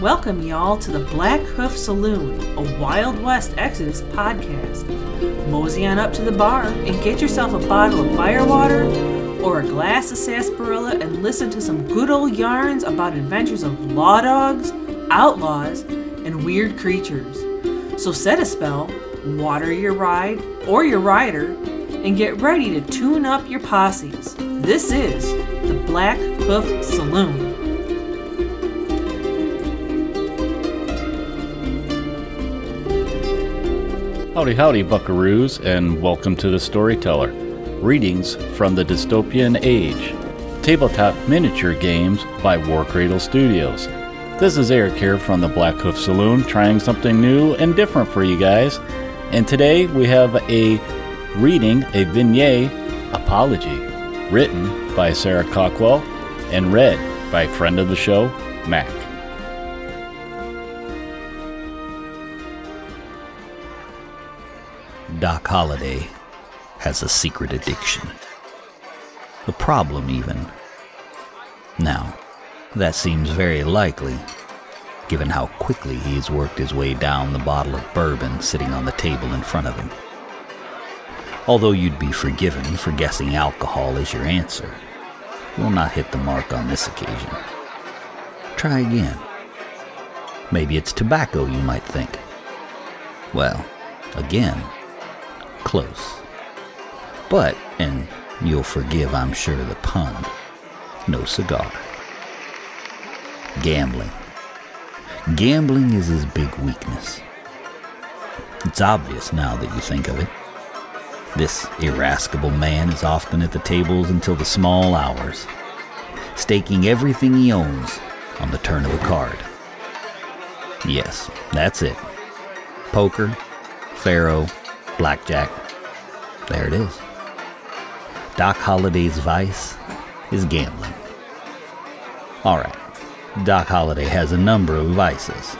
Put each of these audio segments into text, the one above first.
welcome y'all to the Black Hoof Saloon, a Wild West Exodus podcast. Mosey on up to the bar and get yourself a bottle of firewater or a glass of sarsaparilla and listen to some good old yarns about adventures of law dogs, outlaws, and weird creatures. So set a spell, water your ride or your rider, and get ready to tune up your posses. This is the Black Hoof Saloon. Howdy, howdy, buckaroos, and welcome to the Storyteller. Readings from the Dystopian Age. Tabletop miniature games by Warcradle Studios. This is Eric here from the Black Hoof Saloon, trying something new and different for you guys. And today we have a reading, a vignette apology, written by Sarah Cawkwell and read by friend of the show, Mac. Doc Holliday has a secret addiction. A problem, even. Now, that seems very likely, given how quickly he's worked his way down the bottle of bourbon sitting on the table in front of him. Although you'd be forgiven for guessing alcohol is your answer, you'll not hit the mark on this occasion. Try again. Maybe it's tobacco, you might think. Well, again, close. But, and you'll forgive, I'm sure, the pun, no cigar. Gambling. Gambling is his big weakness. It's obvious now that you think of it. This irascible man is often at the tables until the small hours, staking everything he owns on the turn of a card. Yes, that's it. Poker, faro, blackjack. There it is. Doc Holliday's vice is gambling. All right, Doc Holliday has a number of vices,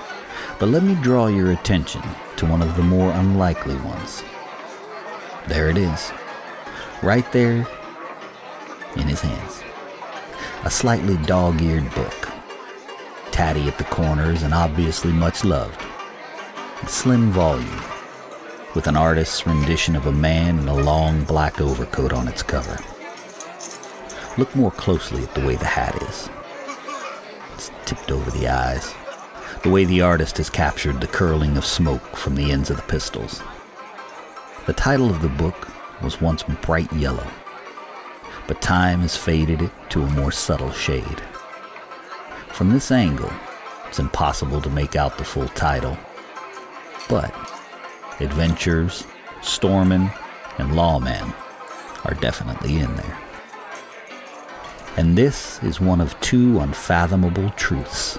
but let me draw your attention to one of the more unlikely ones. There it is, right there in his hands. A slightly dog eared book, tatty at the corners and obviously much loved. A slim volume with an artist's rendition of a man in a long black overcoat on its cover. Look more closely at the way the hat is. It's tipped over the eyes, the way the artist has captured the curling of smoke from the ends of the pistols. The title of the book was once bright yellow, but time has faded it to a more subtle shade. From this angle, it's impossible to make out the full title, but adventures, stormin', and lawman are definitely in there. And this is one of two unfathomable truths.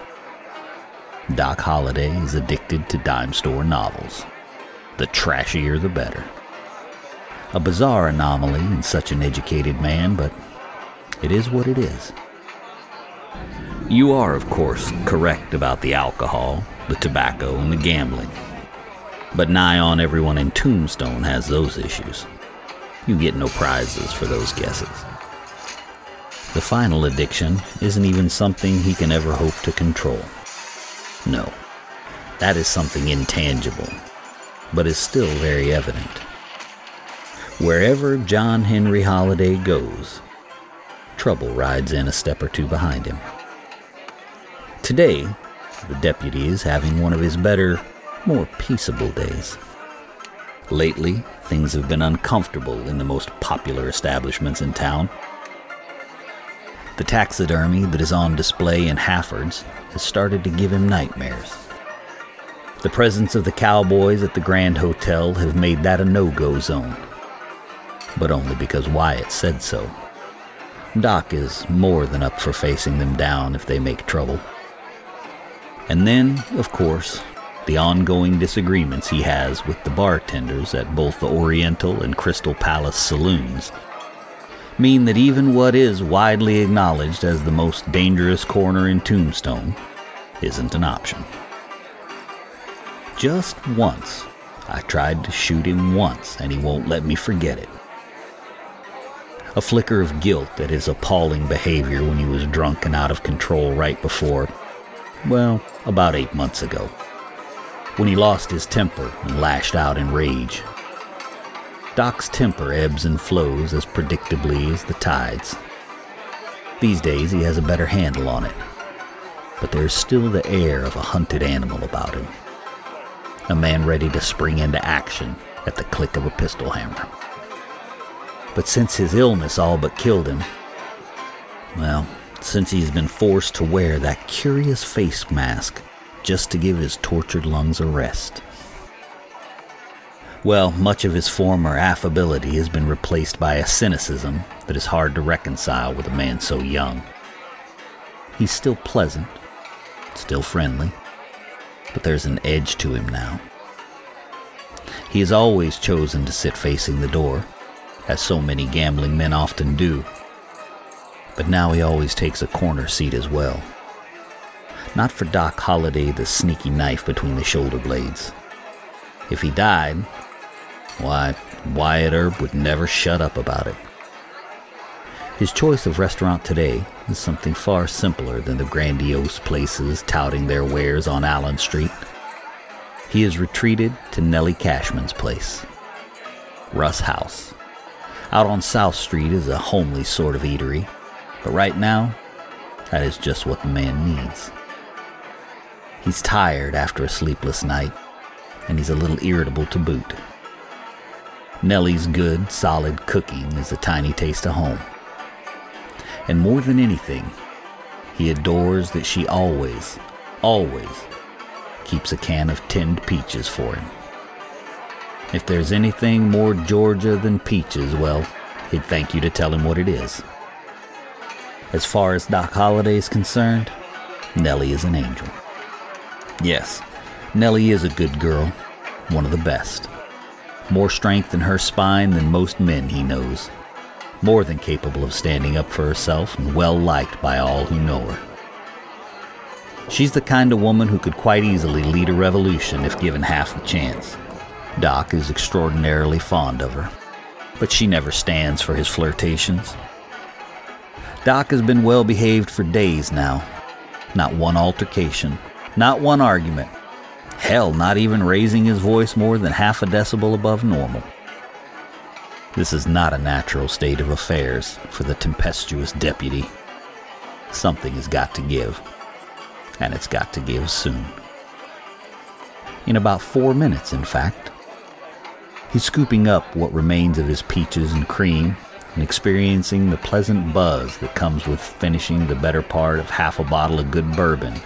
Doc Holliday is addicted to dime store novels. The trashier the better. A bizarre anomaly in such an educated man, but it is what it is. You are, of course, correct about the alcohol, the tobacco, and the gambling. But nigh on everyone in Tombstone has those issues. You get no prizes for those guesses. The final addiction isn't even something he can ever hope to control. No, that is something intangible, but is still very evident. Wherever John Henry Holliday goes, trouble rides in a step or two behind him. Today, the deputy is having one of his better more peaceable days. Lately, things have been uncomfortable in the most popular establishments in town. The taxidermy that is on display in Halford's has started to give him nightmares. The presence of the cowboys at the Grand Hotel have made that a no go zone. But only because Wyatt said so. Doc is more than up for facing them down if they make trouble. And then, of course, the ongoing disagreements he has with the bartenders at both the Oriental and Crystal Palace saloons mean that even what is widely acknowledged as the most dangerous corner in Tombstone isn't an option. Just once, I tried to shoot him once and he won't let me forget it. A flicker of guilt at his appalling behavior when he was drunk and out of control right before Well, about eight months ago, when he lost his temper and lashed out in rage. Doc's temper ebbs and flows as predictably as the tides. These days he has a better handle on it, but there is still the air of a hunted animal about him. A man ready to spring into action at the click of a pistol hammer. But since his illness all but killed him, well, since he's been forced to wear that curious face mask just to give his tortured lungs a rest. Well, much of his former affability has been replaced by a cynicism that is hard to reconcile with a man so young. He's still pleasant, still friendly, but there's an edge to him now. He has always chosen to sit facing the door, as so many gambling men often do. But now he always takes a corner seat as well. Not for Doc Holliday, the sneaky knife between the shoulder blades. If he died, why, Wyatt Earp would never shut up about it. His choice of restaurant today is something far simpler than the grandiose places touting their wares on Allen Street. He has retreated to Nellie Cashman's place, Russ House. Out on South Street is a homely sort of eatery, but right now, that is just what the man needs. He's tired after a sleepless night, and he's a little irritable to boot. Nellie's good, solid cooking is a tiny taste of home. And more than anything, he adores that she always, always keeps a can of tinned peaches for him. If there's anything more Georgia than peaches, well, he'd thank you to tell him what it is. As far as Doc Holliday is concerned, Nellie is an angel. Yes, Nellie is a good girl, one of the best. More strength in her spine than most men he knows. More than capable of standing up for herself and well liked by all who know her. She's the kind of woman who could quite easily lead a revolution if given half the chance. Doc is extraordinarily fond of her, but she never stands for his flirtations. Doc has been well behaved for days now. Not one altercation, not one argument. Hell, not even raising his voice more than half a decibel above normal. This is not a natural state of affairs for the tempestuous deputy. Something has got to give, and it's got to give soon. In about four minutes, in fact. He's scooping up what remains of his peaches and cream and experiencing the pleasant buzz that comes with finishing the better part of half a bottle of good bourbon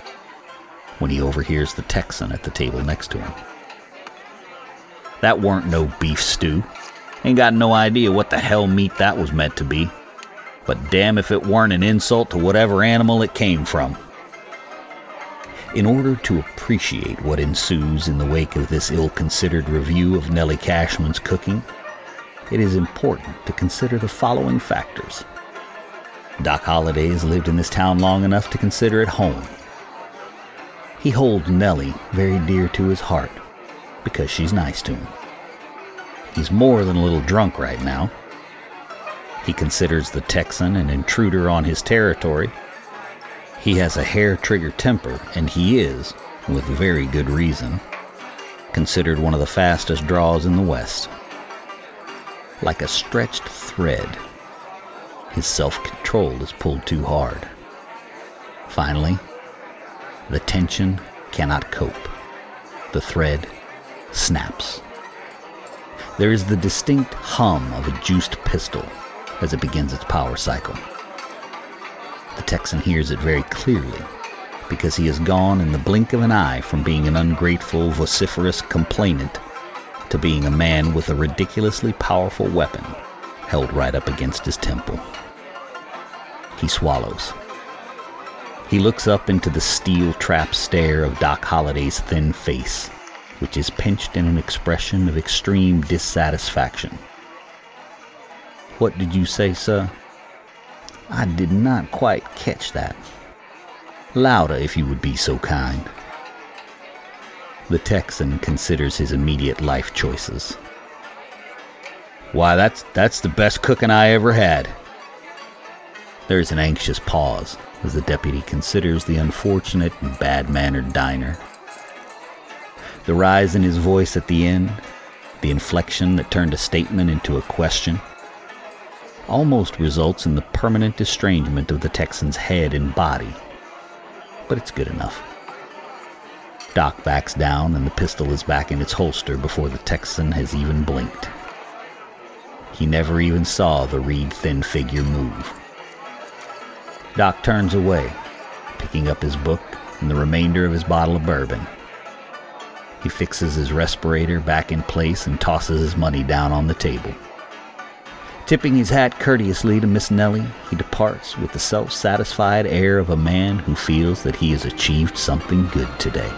when he overhears the Texan at the table next to him. That weren't no beef stew. Ain't got no idea what the hell meat that was meant to be. But damn if it weren't an insult to whatever animal it came from. In order to appreciate what ensues in the wake of this ill considered review of Nellie Cashman's cooking, it is important to consider the following factors. Doc Holliday has lived in this town long enough to consider it home he holds Nellie very dear to his heart because she's nice to him. He's more than a little drunk right now. He considers the Texan an intruder on his territory. He has a hair trigger temper, and he is, with very good reason, considered one of the fastest draws in the West. Like a stretched thread, his self control is pulled too hard. Finally, the tension cannot cope. The thread snaps. There is the distinct hum of a juiced pistol as it begins its power cycle. The Texan hears it very clearly because he has gone in the blink of an eye from being an ungrateful, vociferous complainant to being a man with a ridiculously powerful weapon held right up against his temple. He swallows he looks up into the steel trap stare of Doc Holliday's thin face, which is pinched in an expression of extreme dissatisfaction. What did you say, sir? I did not quite catch that. Louder, if you would be so kind. The Texan considers his immediate life choices. Why, that's that's the best cooking I ever had. There is an anxious pause as the deputy considers the unfortunate and bad mannered diner. The rise in his voice at the end, the inflection that turned a statement into a question, almost results in the permanent estrangement of the Texan's head and body. But it's good enough. Doc backs down and the pistol is back in its holster before the Texan has even blinked. He never even saw the reed thin figure move. Doc turns away, picking up his book and the remainder of his bottle of bourbon. He fixes his respirator back in place and tosses his money down on the table. Tipping his hat courteously to Miss Nellie, he departs with the self satisfied air of a man who feels that he has achieved something good today.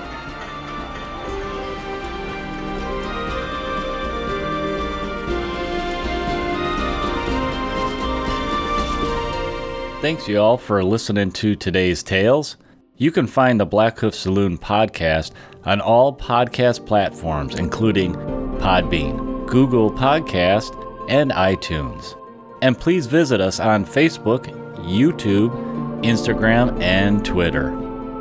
Thanks, y'all, for listening to today's tales. You can find the Black Hoof Saloon podcast on all podcast platforms, including Podbean, Google Podcast, and iTunes. And please visit us on Facebook, YouTube, Instagram, and Twitter.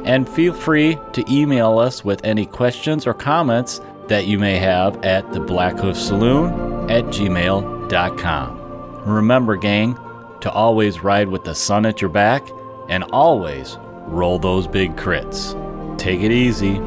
And feel free to email us with any questions or comments that you may have at the Black Hoof Saloon at gmail.com. Remember, gang, to always ride with the sun at your back and always roll those big crits. Take it easy.